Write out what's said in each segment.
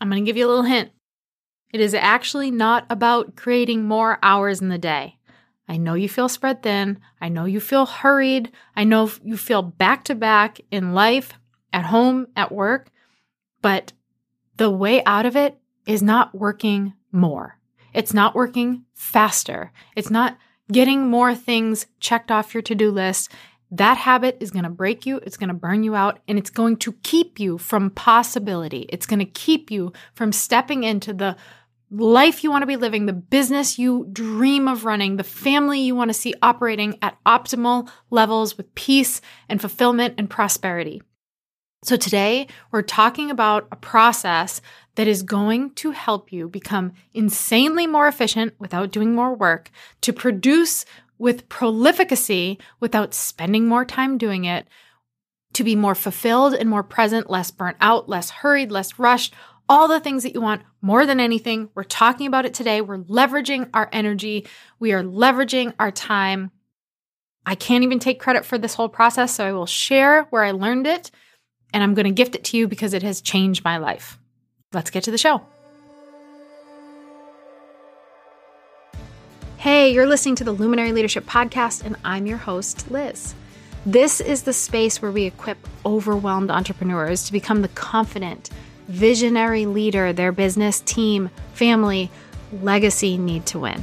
I'm going to give you a little hint. It is actually not about creating more hours in the day. I know you feel spread thin. I know you feel hurried. I know you feel back to back in life, at home, at work. But the way out of it is not working more. It's not working faster. It's not getting more things checked off your to do list. That habit is going to break you, it's going to burn you out, and it's going to keep you from possibility. It's going to keep you from stepping into the life you want to be living, the business you dream of running, the family you want to see operating at optimal levels with peace and fulfillment and prosperity. So today we're talking about a process that is going to help you become insanely more efficient without doing more work, to produce with prolificacy without spending more time doing it, to be more fulfilled and more present, less burnt out, less hurried, less rushed, all the things that you want more than anything. We're talking about it today. We're leveraging our energy, we are leveraging our time. I can't even take credit for this whole process, so I will share where I learned it and I'm going to gift it to you because it has changed my life. Let's get to the show. Hey, you're listening to the Luminary Leadership Podcast, and I'm your host, Liz. This is the space where we equip overwhelmed entrepreneurs to become the confident, visionary leader their business, team, family, legacy need to win.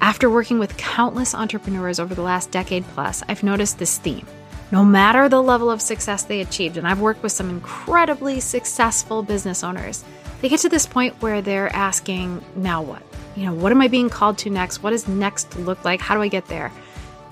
After working with countless entrepreneurs over the last decade plus, I've noticed this theme no matter the level of success they achieved. And I've worked with some incredibly successful business owners. They get to this point where they're asking, now what? You know, what am I being called to next? What does next look like? How do I get there?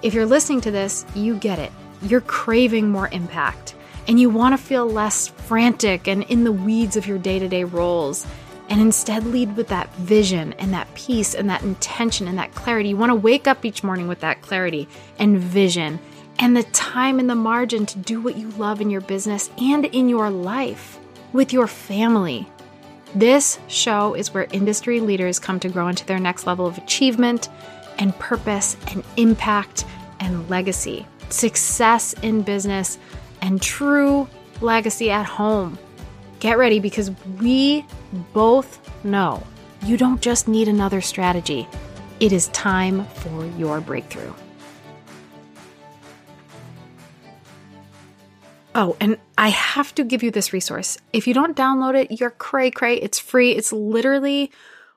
If you're listening to this, you get it. You're craving more impact and you want to feel less frantic and in the weeds of your day to day roles and instead lead with that vision and that peace and that intention and that clarity. You want to wake up each morning with that clarity and vision and the time and the margin to do what you love in your business and in your life with your family. This show is where industry leaders come to grow into their next level of achievement and purpose and impact and legacy, success in business, and true legacy at home. Get ready because we both know you don't just need another strategy, it is time for your breakthrough. Oh, and I have to give you this resource. If you don't download it, you're cray cray. It's free. It's literally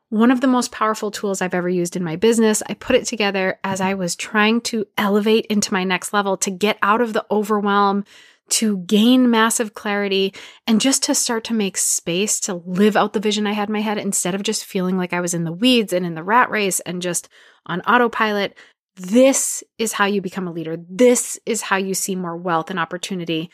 one of the most powerful tools I've ever used in my business. I put it together as I was trying to elevate into my next level to get out of the overwhelm, to gain massive clarity, and just to start to make space to live out the vision I had in my head instead of just feeling like I was in the weeds and in the rat race and just on autopilot. This is how you become a leader. This is how you see more wealth and opportunity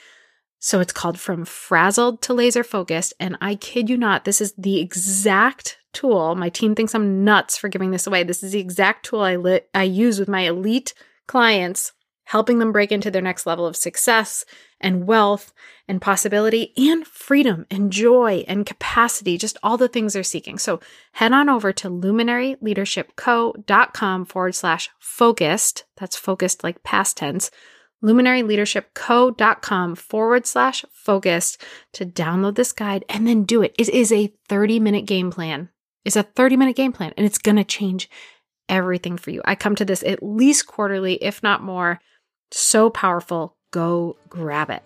so it's called From Frazzled to Laser Focused. And I kid you not, this is the exact tool. My team thinks I'm nuts for giving this away. This is the exact tool I, li- I use with my elite clients, helping them break into their next level of success and wealth and possibility and freedom and joy and capacity, just all the things they're seeking. So head on over to luminaryleadershipco.com forward slash focused. That's focused like past tense luminaryleadershipco.com forward slash focused to download this guide and then do it. It is a 30 minute game plan. It's a 30 minute game plan and it's going to change everything for you. I come to this at least quarterly, if not more. So powerful. Go grab it.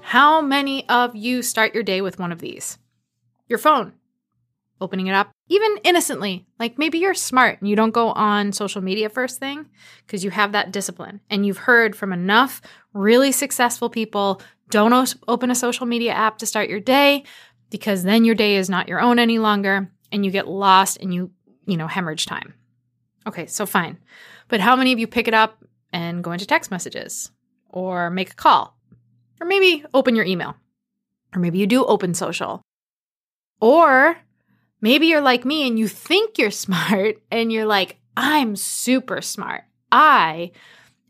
How many of you start your day with one of these? Your phone opening it up, even innocently. Like maybe you're smart and you don't go on social media first thing because you have that discipline. And you've heard from enough really successful people don't open a social media app to start your day because then your day is not your own any longer and you get lost and you, you know, hemorrhage time. Okay, so fine. But how many of you pick it up and go into text messages or make a call or maybe open your email? Or maybe you do open social. Or Maybe you're like me and you think you're smart and you're like, I'm super smart. I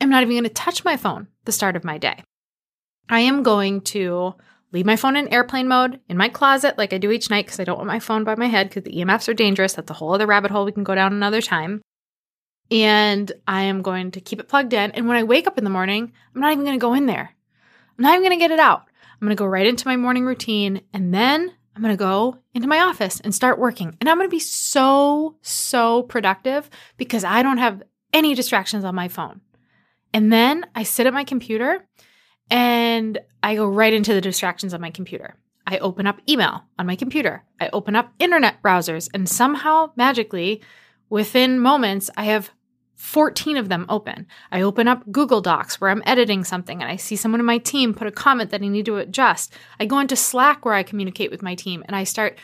am not even going to touch my phone the start of my day. I am going to leave my phone in airplane mode in my closet like I do each night because I don't want my phone by my head because the EMFs are dangerous. That's a whole other rabbit hole we can go down another time. And I am going to keep it plugged in. And when I wake up in the morning, I'm not even going to go in there. I'm not even going to get it out. I'm going to go right into my morning routine and then I'm going to go into my office and start working. And I'm going to be so, so productive because I don't have any distractions on my phone. And then I sit at my computer and I go right into the distractions on my computer. I open up email on my computer. I open up internet browsers, and somehow magically, within moments, I have 14 of them open. I open up Google Docs where I'm editing something and I see someone in my team put a comment that I need to adjust. I go into Slack where I communicate with my team and I start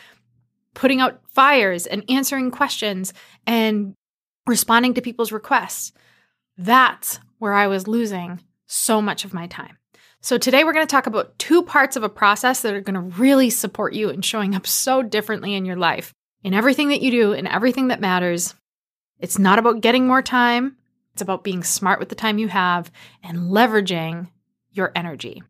putting out fires and answering questions and responding to people's requests. That's where I was losing so much of my time. So, today we're going to talk about two parts of a process that are going to really support you in showing up so differently in your life. In everything that you do, in everything that matters, it's not about getting more time, it's about being smart with the time you have and leveraging your energy.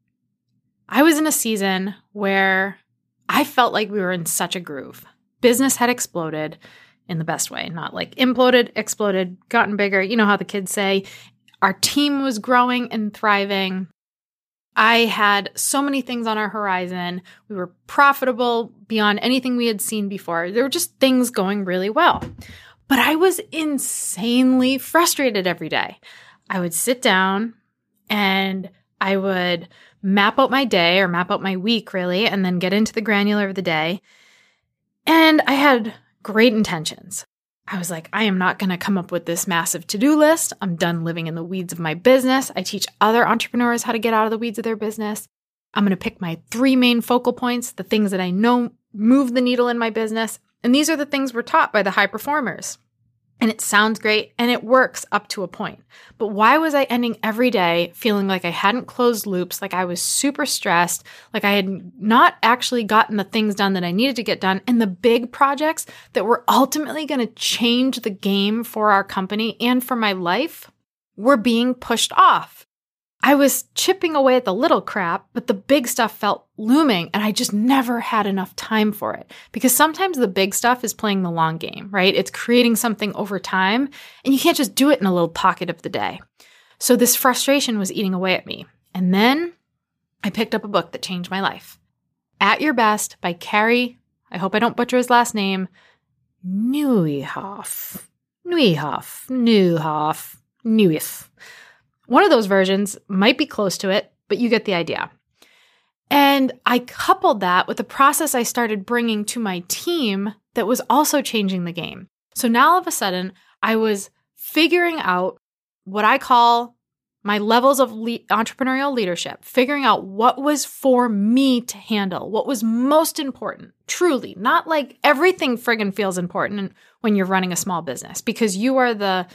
I was in a season where I felt like we were in such a groove. Business had exploded in the best way, not like imploded, exploded, gotten bigger. You know how the kids say. Our team was growing and thriving. I had so many things on our horizon. We were profitable beyond anything we had seen before. There were just things going really well. But I was insanely frustrated every day. I would sit down and I would map out my day or map out my week, really, and then get into the granular of the day. And I had great intentions. I was like, I am not going to come up with this massive to do list. I'm done living in the weeds of my business. I teach other entrepreneurs how to get out of the weeds of their business. I'm going to pick my three main focal points, the things that I know move the needle in my business, and these are the things we're taught by the high performers. And it sounds great and it works up to a point. But why was I ending every day feeling like I hadn't closed loops, like I was super stressed, like I had not actually gotten the things done that I needed to get done, and the big projects that were ultimately going to change the game for our company and for my life were being pushed off? I was chipping away at the little crap, but the big stuff felt looming and I just never had enough time for it. Because sometimes the big stuff is playing the long game, right? It's creating something over time and you can't just do it in a little pocket of the day. So this frustration was eating away at me. And then I picked up a book that changed my life. At Your Best by Carey, I hope I don't butcher his last name, Nieuwhof. Nieuwhof. Nieuwhof. Nieuwhof. One of those versions might be close to it, but you get the idea. And I coupled that with the process I started bringing to my team that was also changing the game. So now all of a sudden, I was figuring out what I call my levels of le- entrepreneurial leadership, figuring out what was for me to handle, what was most important, truly, not like everything friggin' feels important when you're running a small business because you are the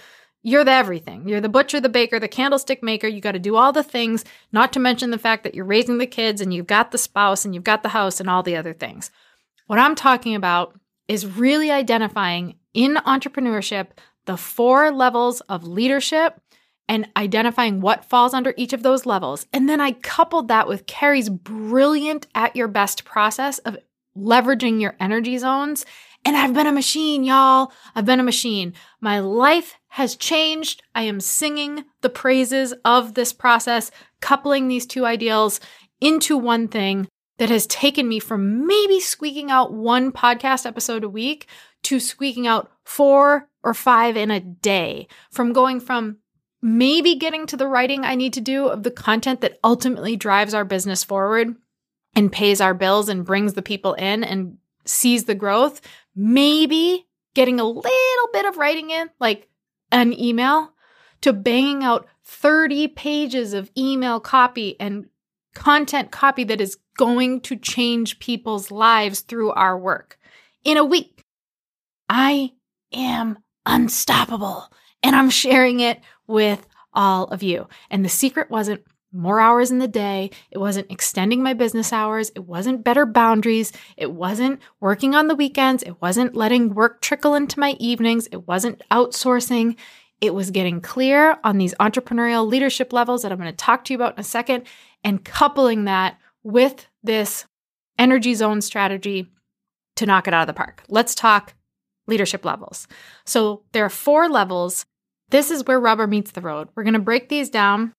you're the everything. You're the butcher, the baker, the candlestick maker. You got to do all the things, not to mention the fact that you're raising the kids and you've got the spouse and you've got the house and all the other things. What I'm talking about is really identifying in entrepreneurship the four levels of leadership and identifying what falls under each of those levels. And then I coupled that with Carey's brilliant at your best process of leveraging your energy zones and I've been a machine, y'all. I've been a machine. My life has changed. I am singing the praises of this process, coupling these two ideals into one thing that has taken me from maybe squeaking out one podcast episode a week to squeaking out four or five in a day, from going from maybe getting to the writing I need to do of the content that ultimately drives our business forward and pays our bills and brings the people in and sees the growth maybe getting a little bit of writing in, like an email, to banging out 30 pages of email copy and content copy that is going to change people's lives through our work in a week. I am unstoppable and I'm sharing it with all of you. And the secret wasn't more hours in the day. It wasn't extending my business hours. It wasn't better boundaries. It wasn't working on the weekends. It wasn't letting work trickle into my evenings. It wasn't outsourcing. It was getting clear on these entrepreneurial leadership levels that I'm going to talk to you about in a second and coupling that with this energy zone strategy to knock it out of the park. Let's talk leadership levels. So there are four levels. This is where rubber meets the road. We're going to break these down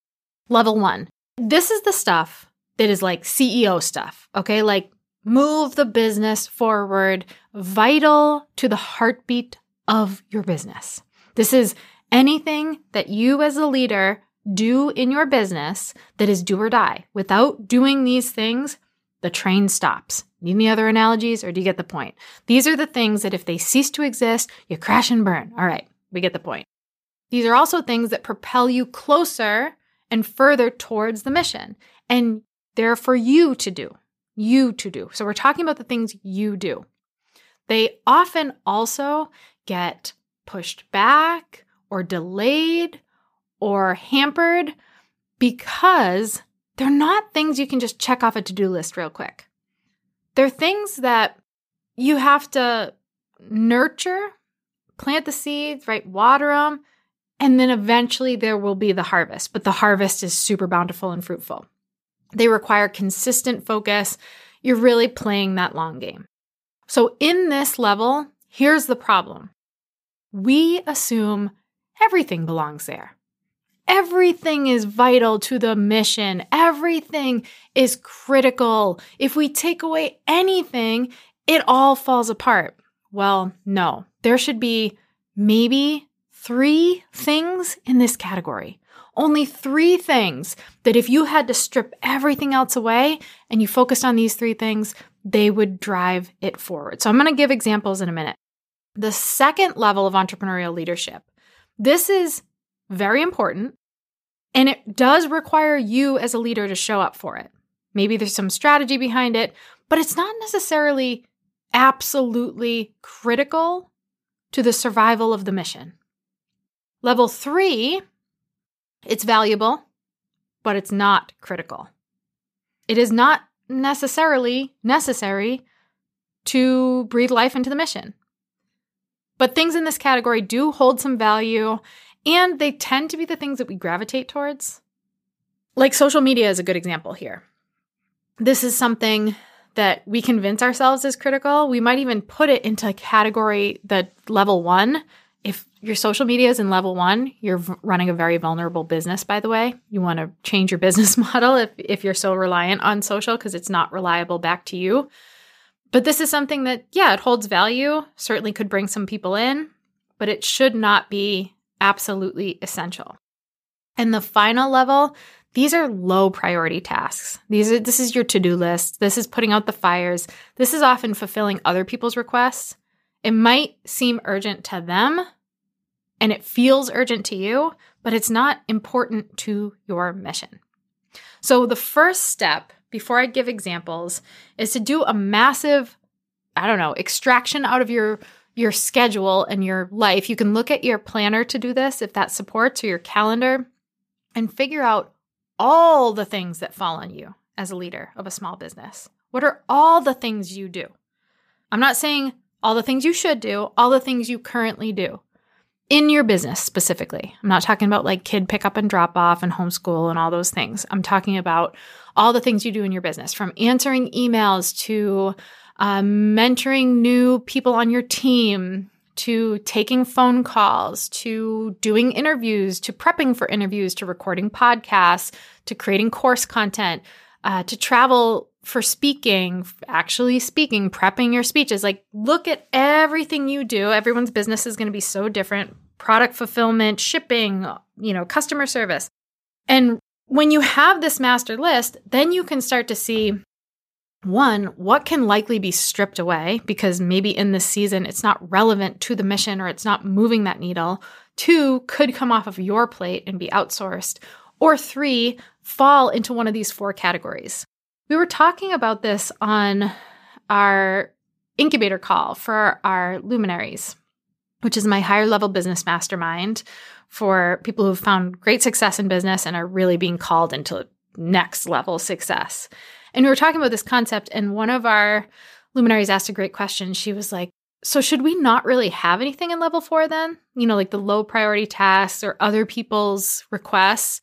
Level one. This is the stuff that is like CEO stuff, okay? Like move the business forward, vital to the heartbeat of your business. This is anything that you as a leader do in your business that is do or die. Without doing these things, the train stops. Need any other analogies or do you get the point? These are the things that if they cease to exist, you crash and burn. All right, we get the point. These are also things that propel you closer and further towards the mission. And they're for you to do, you to do. So we're talking about the things you do. They often also get pushed back or delayed or hampered because they're not things you can just check off a to do list real quick. They're things that you have to nurture, plant the seeds, right? Water them, and then eventually there will be the harvest. But the harvest is super bountiful and fruitful. They require consistent focus. You're really playing that long game. So, in this level, here's the problem we assume everything belongs there. Everything is vital to the mission. Everything is critical. If we take away anything, it all falls apart. Well, no, there should be maybe three things in this category. Only three things that if you had to strip everything else away and you focused on these three things, they would drive it forward. So I'm going to give examples in a minute. The second level of entrepreneurial leadership. This is very important. And it does require you as a leader to show up for it. Maybe there's some strategy behind it, but it's not necessarily absolutely critical to the survival of the mission. Level three, it's valuable, but it's not critical. It is not necessarily necessary to breathe life into the mission. But things in this category do hold some value and they tend to be the things that we gravitate towards. Like social media is a good example here. This is something that we convince ourselves is critical. We might even put it into a category that level one. Your social media is in level one, you're running a very vulnerable business, by the way. You want to change your business model if, if you're so reliant on social because it's not reliable back to you. But this is something that, yeah, it holds value, certainly could bring some people in, but it should not be absolutely essential. And the final level, these are low priority tasks. These are this is your to-do list. This is putting out the fires. This is often fulfilling other people's requests. It might seem urgent to them and it feels urgent to you, but it's not important to your mission. So the first step before I give examples is to do a massive I don't know, extraction out of your your schedule and your life. You can look at your planner to do this if that supports or your calendar and figure out all the things that fall on you as a leader of a small business. What are all the things you do? I'm not saying all the things you should do, all the things you currently do in your business specifically. I'm not talking about like kid pickup and drop off and homeschool and all those things. I'm talking about all the things you do in your business from answering emails to uh, mentoring new people on your team, to taking phone calls, to doing interviews, to prepping for interviews, to recording podcasts, to creating course content, uh, to travel for speaking, actually speaking, prepping your speeches. Like, look at everything you do. Everyone's business is going to be so different product fulfillment, shipping, you know, customer service. And when you have this master list, then you can start to see one, what can likely be stripped away because maybe in this season it's not relevant to the mission or it's not moving that needle. Two, could come off of your plate and be outsourced. Or three, fall into one of these four categories. We were talking about this on our incubator call for our luminaries, which is my higher level business mastermind for people who've found great success in business and are really being called into next level success. And we were talking about this concept, and one of our luminaries asked a great question. She was like, So, should we not really have anything in level four then? You know, like the low priority tasks or other people's requests?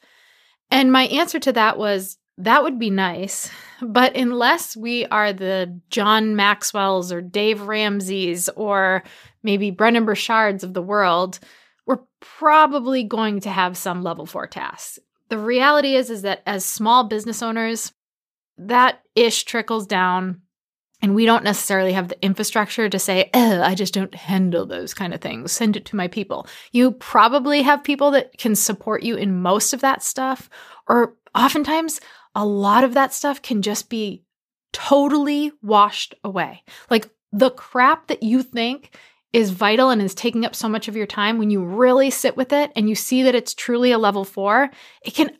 And my answer to that was, that would be nice. But unless we are the John Maxwell's or Dave Ramsey's or maybe Brendon Burchard's of the world, we're probably going to have some level four tasks. The reality is, is that as small business owners, that ish trickles down and we don't necessarily have the infrastructure to say, I just don't handle those kind of things. Send it to my people. You probably have people that can support you in most of that stuff. Or oftentimes, a lot of that stuff can just be totally washed away. Like the crap that you think is vital and is taking up so much of your time, when you really sit with it and you see that it's truly a level four, it can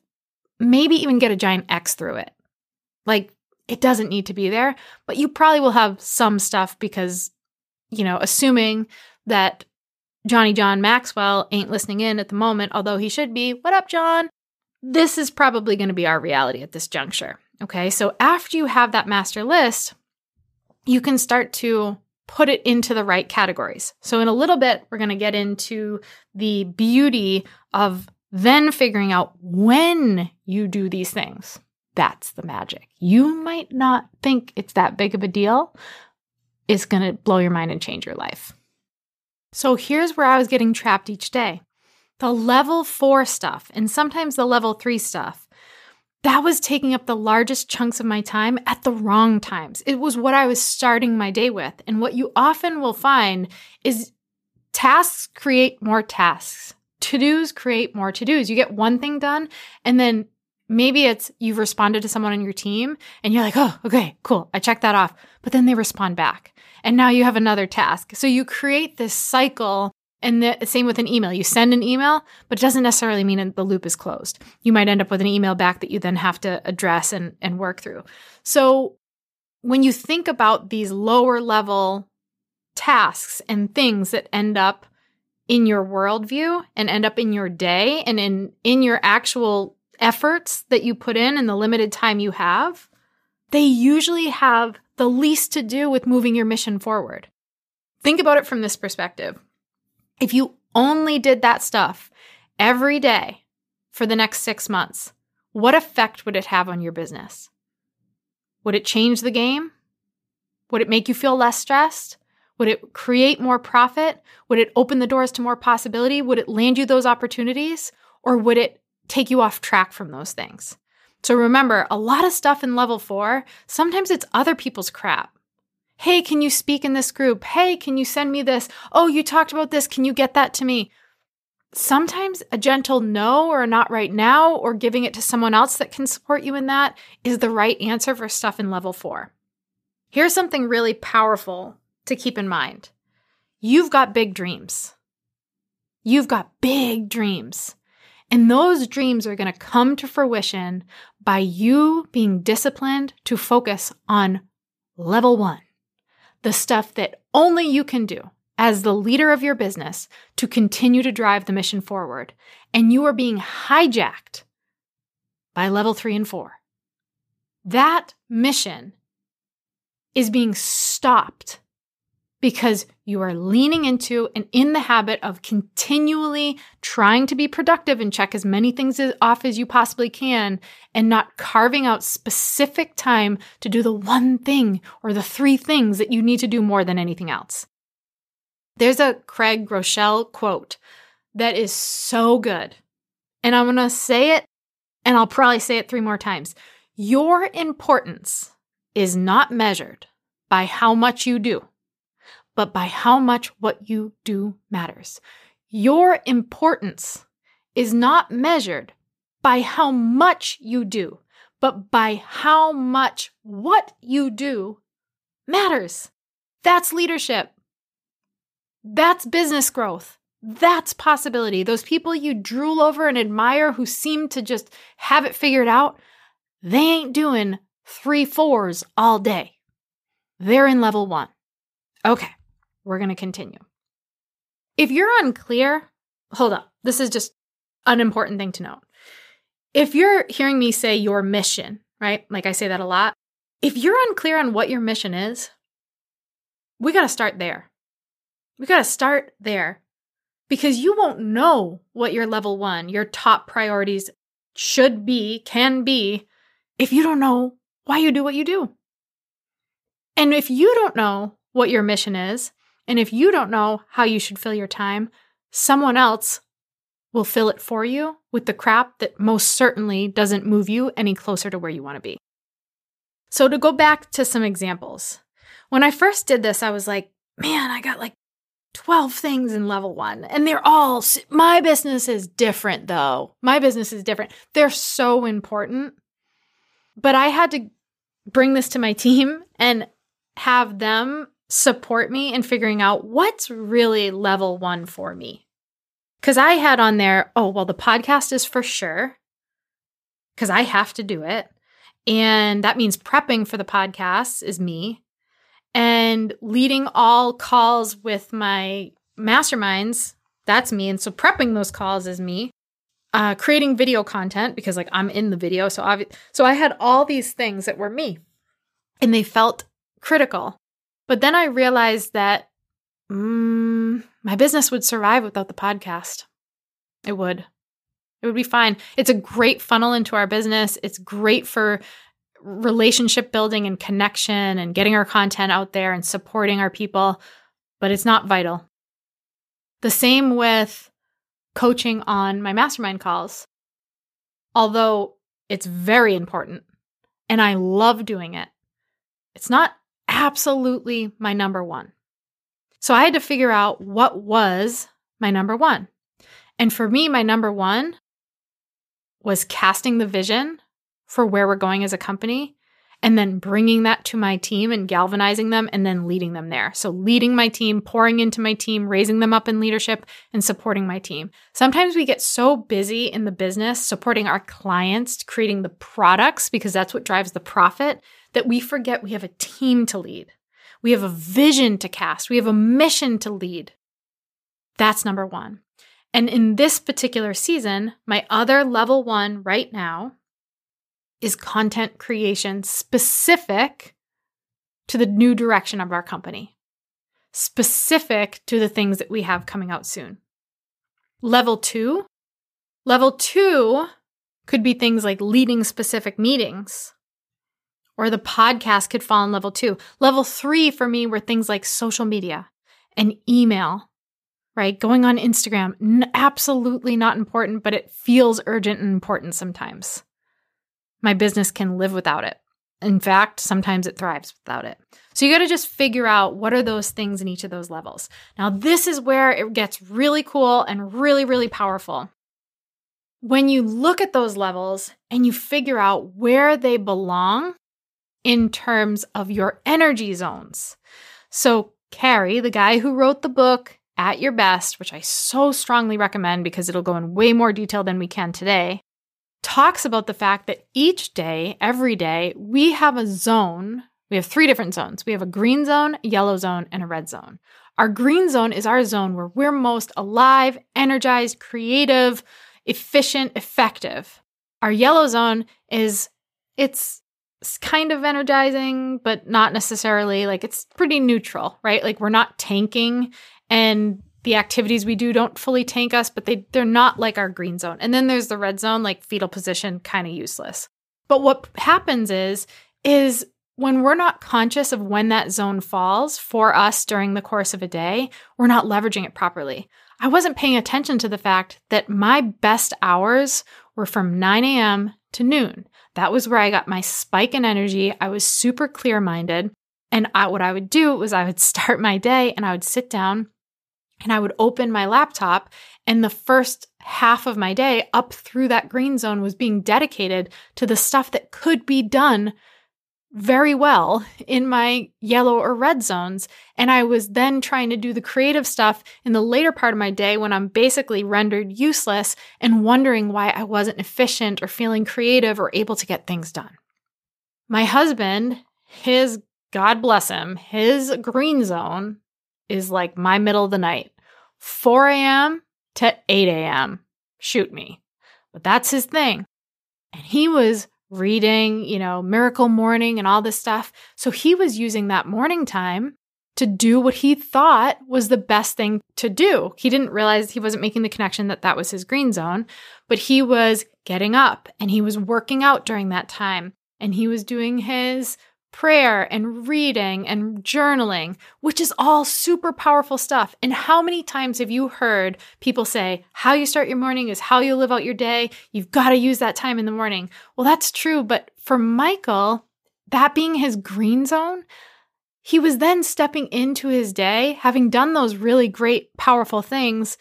maybe even get a giant X through it. Like it doesn't need to be there, but you probably will have some stuff because, you know, assuming that Johnny John Maxwell ain't listening in at the moment, although he should be. What up, John? This is probably going to be our reality at this juncture. Okay. So after you have that master list, you can start to put it into the right categories. So in a little bit, we're going to get into the beauty of then figuring out when you do these things. That's the magic. You might not think it's that big of a deal. It's going to blow your mind and change your life. So here's where I was getting trapped each day the level four stuff, and sometimes the level three stuff. That was taking up the largest chunks of my time at the wrong times. It was what I was starting my day with. And what you often will find is tasks create more tasks. To dos create more to dos. You get one thing done, and then Maybe it's you've responded to someone on your team and you're like, oh, okay, cool. I checked that off. But then they respond back. And now you have another task. So you create this cycle. And the same with an email. You send an email, but it doesn't necessarily mean the loop is closed. You might end up with an email back that you then have to address and, and work through. So when you think about these lower level tasks and things that end up in your worldview and end up in your day and in in your actual efforts that you put in and the limited time you have, they usually have the least to do with moving your mission forward. Think about it from this perspective. If you only did that stuff every day for the next six months, what effect would it have on your business? Would it change the game? Would it make you feel less stressed? Would it create more profit? Would it open the doors to more possibility? Would it land you those opportunities? Or would it take you off track from those things. So remember, a lot of stuff in level four, sometimes it's other people's crap. Hey, can you speak in this group? Hey, can you send me this? Oh, you talked about this. Can you get that to me? Sometimes a gentle no or not right now or giving it to someone else that can support you in that is the right answer for stuff in level four. Here's something really powerful to keep in mind you've got big dreams. You've got big dreams. And those dreams are going to come to fruition by you being disciplined to focus on level one, the stuff that only you can do as the leader of your business to continue to drive the mission forward. And you are being hijacked by level three and four. That mission is being stopped because you are leaning into and in the habit of continually trying to be productive and check as many things off as you possibly can and not carving out specific time to do the one thing or the three things that you need to do more than anything else. There's a Craig Groeschel quote that is so good. And I'm going to say it and I'll probably say it three more times. Your importance is not measured by how much you do but by how much what you do matters. Your importance is not measured by how much you do, but by how much what you do matters. That's leadership. That's business growth. That's possibility. Those people you drool over and admire who seem to just have it figured out, they ain't doing three fours all day. They're in level one. Okay. We're going to continue. If you're unclear, hold up. This is just an important thing to note. If you're hearing me say your mission, right? Like I say that a lot. If you're unclear on what your mission is, we got to start there. We got to start there because you won't know what your level one, your top priorities should be, can be, if you don't know why you do what you do. And if you don't know what your mission is, and if you don't know how you should fill your time, someone else will fill it for you with the crap that most certainly doesn't move you any closer to where you want to be. So, to go back to some examples, when I first did this, I was like, man, I got like 12 things in level one, and they're all, my business is different though. My business is different. They're so important. But I had to bring this to my team and have them support me in figuring out what's really level one for me. Because I had on there, oh, well, the podcast is for sure, because I have to do it. And that means prepping for the podcast is me. And leading all calls with my masterminds, that's me. And so prepping those calls is me. Uh, creating video content because like I'm in the video. So obvi- so I had all these things that were me and they felt critical. But then I realized that mm, my business would survive without the podcast. It would. It would be fine. It's a great funnel into our business. It's great for relationship building and connection and getting our content out there and supporting our people, but it's not vital. The same with coaching on my mastermind calls. Although it's very important and I love doing it, it's not absolutely my number one. So I had to figure out what was my number one. And for me, my number one was casting the vision for where we're going as a company and then bringing that to my team and galvanizing them and then leading them there. So, leading my team, pouring into my team, raising them up in leadership, and supporting my team. Sometimes we get so busy in the business supporting our clients, creating the products, because that's what drives the profit, that we forget we have a team to lead. We have a vision to cast, we have a mission to lead. That's number one. And in this particular season, my other level one right now is content creation specific to the new direction of our company, specific to the things that we have coming out soon. Level two, level two could be things like leading specific meetings, or the podcast could fall in level two. Level three for me were things like social media and email right? Going on Instagram, n- absolutely not important, but it feels urgent and important sometimes. My business can live without it. In fact, sometimes it thrives without it. So you got to just figure out what are those things in each of those levels. Now, this is where it gets really cool and really, really powerful. When you look at those levels and you figure out where they belong in terms of your energy zones. So, Carey, the guy who wrote the book at Your Best, which I so strongly recommend because it'll go in way more detail than we can today, talks about the fact that each day, every day, we have a zone. We have three different zones. We have a green zone, a yellow zone, and a red zone. Our green zone is our zone where we're most alive, energized, creative, efficient, effective. Our yellow zone is it's kind of energizing, but not necessarily like it's pretty neutral, right? Like we're not tanking and the activities we do don't fully tank us, but they they're not like our green zone. And then there's the red zone, like fetal position, kind of useless. But what happens is is when we're not conscious of when that zone falls for us during the course of a day, we're not leveraging it properly. I wasn't paying attention to the fact that my best hours were from 9 a.m. to noon. That was where I got my spike in energy. I was super clear minded. And I, what I would do was I would start my day and I would sit down and I would open my laptop, and the first half of my day up through that green zone was being dedicated to the stuff that could be done very well in my yellow or red zones. And I was then trying to do the creative stuff in the later part of my day when I'm basically rendered useless and wondering why I wasn't efficient or feeling creative or able to get things done. My husband, his God bless him, his green zone is like my middle of the night 4 a.m. to 8 a.m. Shoot me. But that's his thing. And he was reading, you know, Miracle Morning and all this stuff. So he was using that morning time to do what he thought was the best thing to do. He didn't realize he wasn't making the connection that that was his green zone, but he was getting up and he was working out during that time and he was doing his prayer and reading and journaling, which is all super powerful stuff. And how many times have you heard people say, how you start your morning is how you live out your day? You've got to use that time in the morning. Well, that's true. But for Michael, that being his green zone, he was then stepping into his day, having done those really great, powerful things,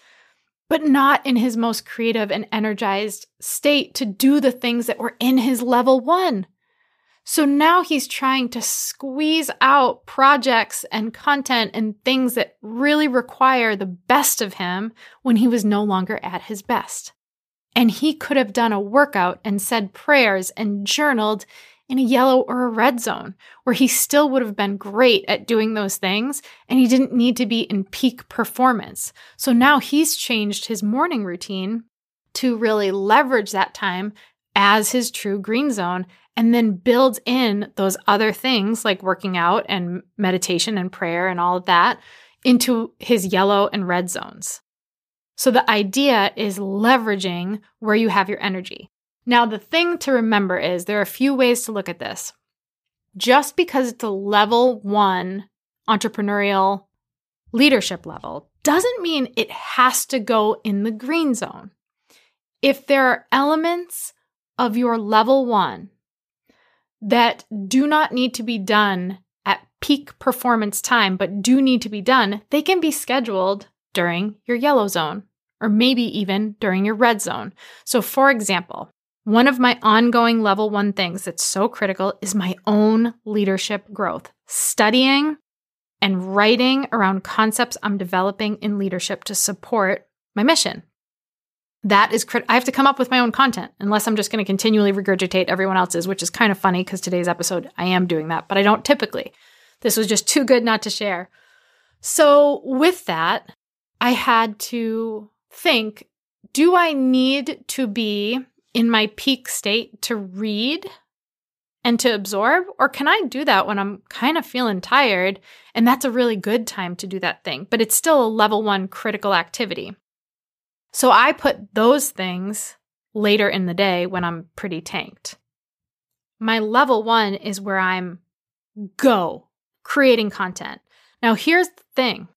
but not in his most creative and energized state to do the things that were in his level one. So now he's trying to squeeze out projects and content and things that really require the best of him when he was no longer at his best. And he could have done a workout and said prayers and journaled in a yellow or a red zone where he still would have been great at doing those things and he didn't need to be in peak performance. So now he's changed his morning routine to really leverage that time as his true green zone and then builds in those other things like working out and meditation and prayer and all of that into his yellow and red zones. So the idea is leveraging where you have your energy. Now, the thing to remember is there are a few ways to look at this. Just because it's a level one entrepreneurial leadership level doesn't mean it has to go in the green zone. If there are elements of your level one that do not need to be done at peak performance time, but do need to be done, they can be scheduled during your yellow zone or maybe even during your red zone. So, for example, one of my ongoing level one things that's so critical is my own leadership growth, studying and writing around concepts I'm developing in leadership to support my mission. That is critical. I have to come up with my own content unless I'm just going to continually regurgitate everyone else's, which is kind of funny because today's episode I am doing that, but I don't typically. This was just too good not to share. So, with that, I had to think do I need to be in my peak state to read and to absorb? Or can I do that when I'm kind of feeling tired? And that's a really good time to do that thing, but it's still a level one critical activity. So I put those things later in the day when I'm pretty tanked. My level one is where I'm go creating content. Now, here's the thing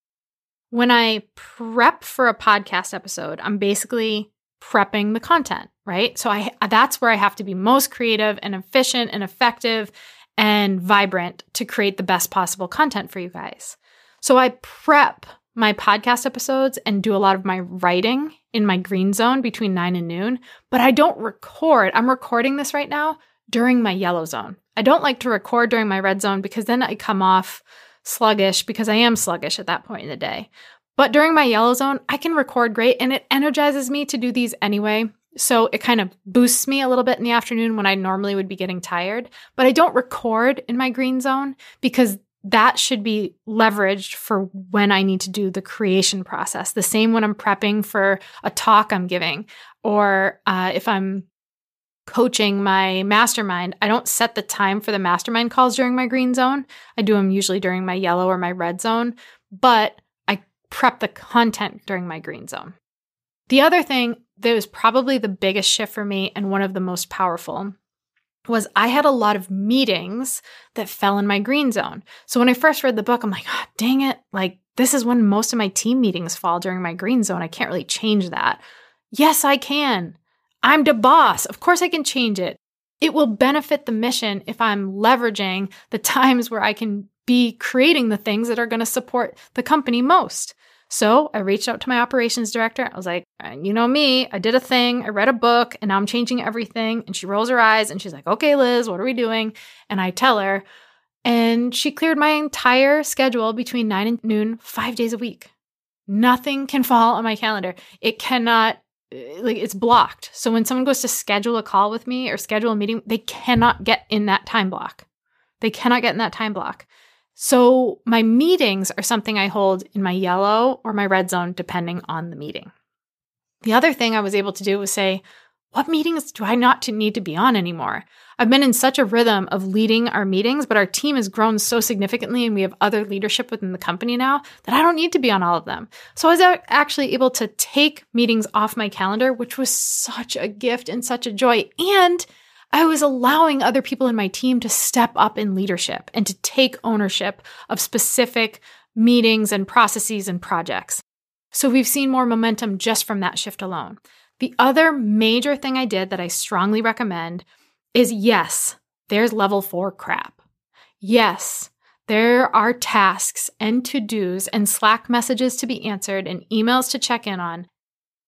when I prep for a podcast episode, I'm basically prepping the content, right? So I that's where I have to be most creative and efficient and effective and vibrant to create the best possible content for you guys. So I prep my podcast episodes and do a lot of my writing in my green zone between 9 and noon, but I don't record. I'm recording this right now during my yellow zone. I don't like to record during my red zone because then I come off sluggish because I am sluggish at that point in the day. But during my yellow zone, I can record great and it energizes me to do these anyway. So it kind of boosts me a little bit in the afternoon when I normally would be getting tired. But I don't record in my green zone because that should be leveraged for when I need to do the creation process. The same when I'm prepping for a talk I'm giving, or uh, if I'm coaching my mastermind, I don't set the time for the mastermind calls during my green zone. I do them usually during my yellow or my red zone. But I prep the content during my green zone. The other thing that was probably the biggest shift for me and one of the most powerful was I had a lot of meetings that fell in my green zone. So when I first read the book, I'm like, oh, dang it. Like, this is when most of my team meetings fall during my green zone. I can't really change that. Yes, I can. I'm the boss. Of course, I can change it. It will benefit the mission if I'm leveraging the times where I can be creating the things that are going to support the company most. So I reached out to my operations director. I was like, uh, you know me, I did a thing, I read a book, and now I'm changing everything. And she rolls her eyes and she's like, okay, Liz, what are we doing? And I tell her, and she cleared my entire schedule between nine and noon, five days a week. Nothing can fall on my calendar. It cannot, uh, like, it's blocked. So when someone goes to schedule a call with me or schedule a meeting, they cannot get in that time block. They cannot get in that time block. So my meetings are something I hold in my yellow or my red zone, depending on the meeting. The other thing I was able to do was say, what meetings do I not need to be on anymore? I've been in such a rhythm of leading our meetings, but our team has grown so significantly and we have other leadership within the company now that I don't need to be on all of them. So I was actually able to take meetings off my calendar, which was such a gift and such a joy. And I was allowing other people in my team to step up in leadership and to take ownership of specific meetings and processes and projects. So we've seen more momentum just from that shift alone. The other major thing I did that I strongly recommend is yes, there's level four crap. Yes, there are tasks and to dos and Slack messages to be answered and emails to check in on.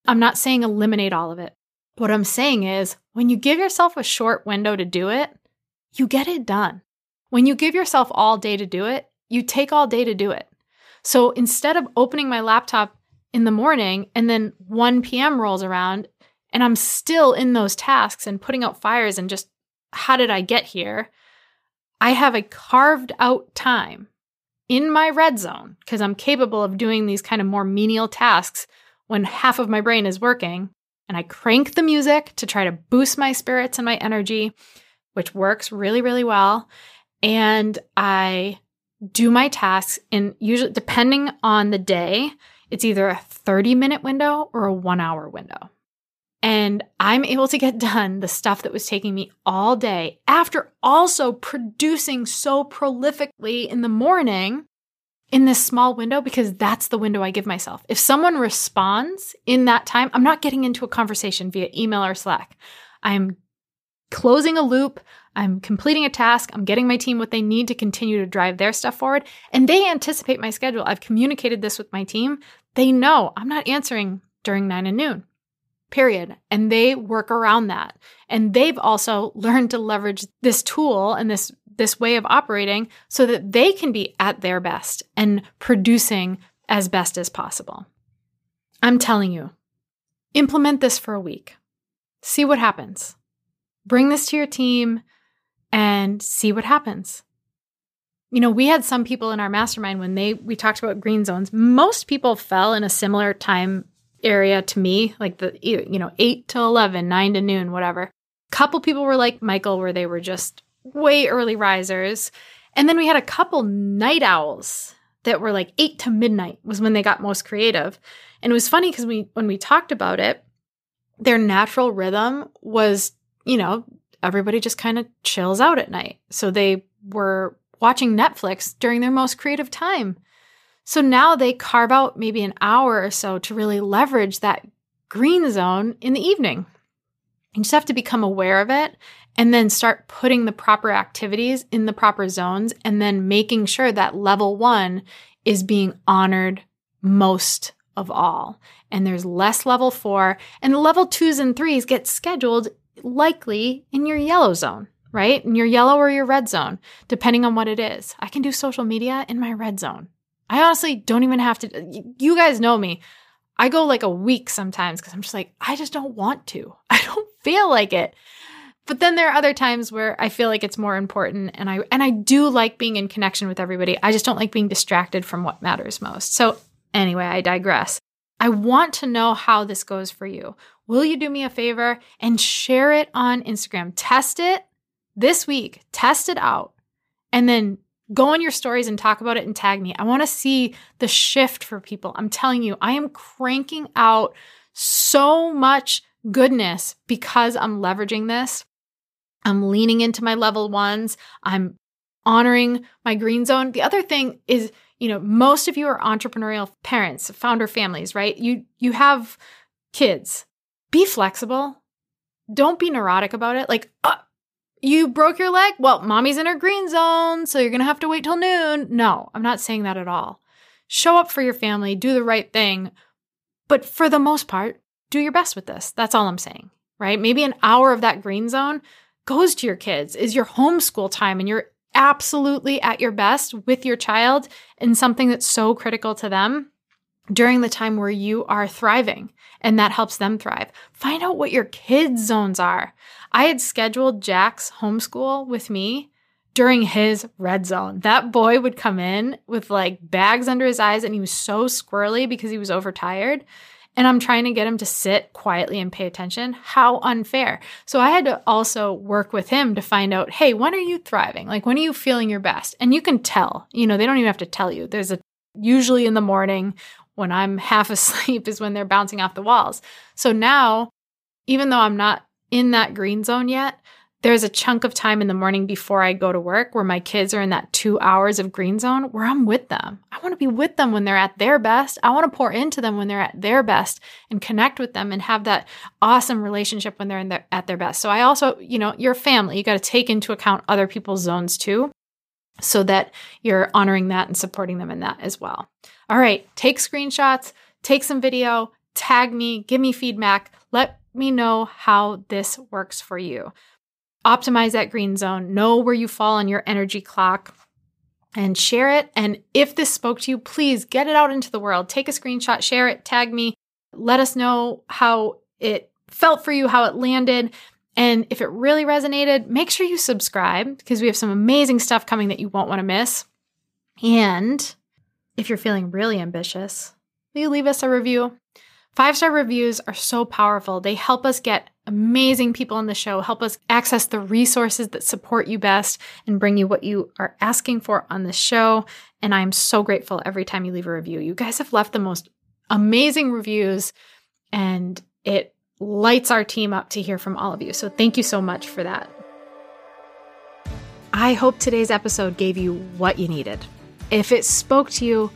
I'm not saying eliminate all of it. What I'm saying is when you give yourself a short window to do it, you get it done. When you give yourself all day to do it, you take all day to do it. So instead of opening my laptop in the morning and then 1 p.m. rolls around and I'm still in those tasks and putting out fires and just how did I get here? I have a carved out time in my red zone because I'm capable of doing these kind of more menial tasks when half of my brain is working. And I crank the music to try to boost my spirits and my energy, which works really, really well. And I do my tasks in usually depending on the day, it's either a 30 minute window or a one hour window. And I'm able to get done the stuff that was taking me all day after also producing so prolifically in the morning in this small window because that's the window I give myself. If someone responds in that time, I'm not getting into a conversation via email or Slack. I'm closing a loop. I'm completing a task. I'm getting my team what they need to continue to drive their stuff forward. And they anticipate my schedule. I've communicated this with my team. They know I'm not answering during nine and noon, period. And they work around that. And they've also learned to leverage this tool and this, this way of operating so that they can be at their best and producing as best as possible. I'm telling you, implement this for a week. See what happens. Bring this to your team and see what happens. You know, we had some people in our mastermind when they we talked about green zones. Most people fell in a similar time area to me, like the you know, 8 to 11, 9 to noon, whatever. Couple people were like Michael where they were just way early risers. And then we had a couple night owls that were like 8 to midnight was when they got most creative. And it was funny because we when we talked about it, their natural rhythm was, you know, everybody just kind of chills out at night. So they were watching Netflix during their most creative time. So now they carve out maybe an hour or so to really leverage that green zone in the evening. You just have to become aware of it and then start putting the proper activities in the proper zones and then making sure that level one is being honored most of all. And there's less level four, and level twos and threes get scheduled likely in your yellow zone, right? In your yellow or your red zone, depending on what it is. I can do social media in my red zone. I honestly don't even have to. You guys know me. I go like a week sometimes because I'm just like, I just don't want to. I don't feel like it. But then there are other times where I feel like it's more important and I and I do like being in connection with everybody. I just don't like being distracted from what matters most. So anyway, I digress. I want to know how this goes for you. Will you do me a favor and share it on Instagram? Test it this week, test it out, and then go on your stories and talk about it and tag me. I want to see the shift for people. I'm telling you, I am cranking out so much goodness because I'm leveraging this. I'm leaning into my level ones. I'm honoring my green zone. The other thing is, you know, most of you are entrepreneurial parents, founder families, right? You you have kids. Be flexible. Don't be neurotic about it. Like, uh, you broke your leg? Well, mommy's in her green zone, so you're going to have to wait till noon. No, I'm not saying that at all. Show up for your family, do the right thing. But for the most part, do your best with this. That's all I'm saying, right? Maybe an hour of that green zone goes to your kids, is your homeschool time, and you're absolutely at your best with your child in something that's so critical to them during the time where you are thriving and that helps them thrive. Find out what your kids' zones are. I had scheduled Jack's homeschool with me during his red zone. That boy would come in with like bags under his eyes and he was so squirrely because he was overtired and I'm trying to get him to sit quietly and pay attention. How unfair. So I had to also work with him to find out, hey, when are you thriving? Like, when are you feeling your best? And you can tell, you know, they don't even have to tell you. There's a usually in the morning when I'm half asleep is when they're bouncing off the walls. So now, even though I'm not in that green zone yet, there's a chunk of time in the morning before I go to work where my kids are in that two hours of green zone where I'm with them. I want to be with them when they're at their best. I want to pour into them when they're at their best and connect with them and have that awesome relationship when they're in their, at their best. So I also, you know, your family, you got to take into account other people's zones too. so that you're honoring that and supporting them in that as well. All right, take screenshots, take some video, tag me, give me feedback. Let me know how this works for you. Optimize that green zone, know where you fall on your energy clock and share it. And if this spoke to you, please get it out into the world. Take a screenshot, share it, tag me, let us know how it felt for you, how it landed. And if it really resonated, make sure you subscribe because we have some amazing stuff coming that you won't want to miss. And if you're feeling really ambitious, will you leave us a review? Five star reviews are so powerful. They help us get amazing people on the show, help us access the resources that support you best, and bring you what you are asking for on the show. And I'm so grateful every time you leave a review. You guys have left the most amazing reviews, and it lights our team up to hear from all of you. So thank you so much for that. I hope today's episode gave you what you needed. If it spoke to you,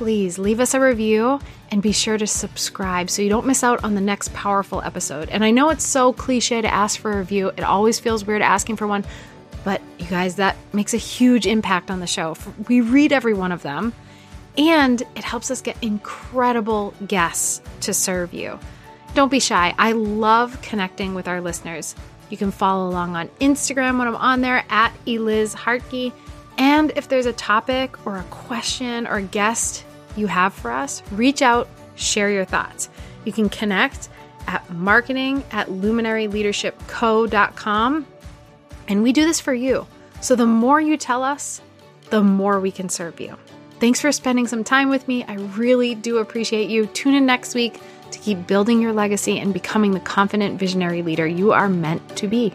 please leave us a review and be sure to subscribe so you don't miss out on the next powerful episode. And I know it's so cliche to ask for a review, it always feels weird asking for one, but you guys, that makes a huge impact on the show. We read every one of them, and it helps us get incredible guests to serve you. Don't be shy. I love connecting with our listeners. You can follow along on Instagram when I'm on there at Eliz Hartke. And if there's a topic or a question or a guest you have for us, reach out, share your thoughts. You can connect at marketing at luminaryleadershipco.com. And we do this for you. So the more you tell us, the more we can serve you. Thanks for spending some time with me. I really do appreciate you. Tune in next week to keep building your legacy and becoming the confident visionary leader you are meant to be.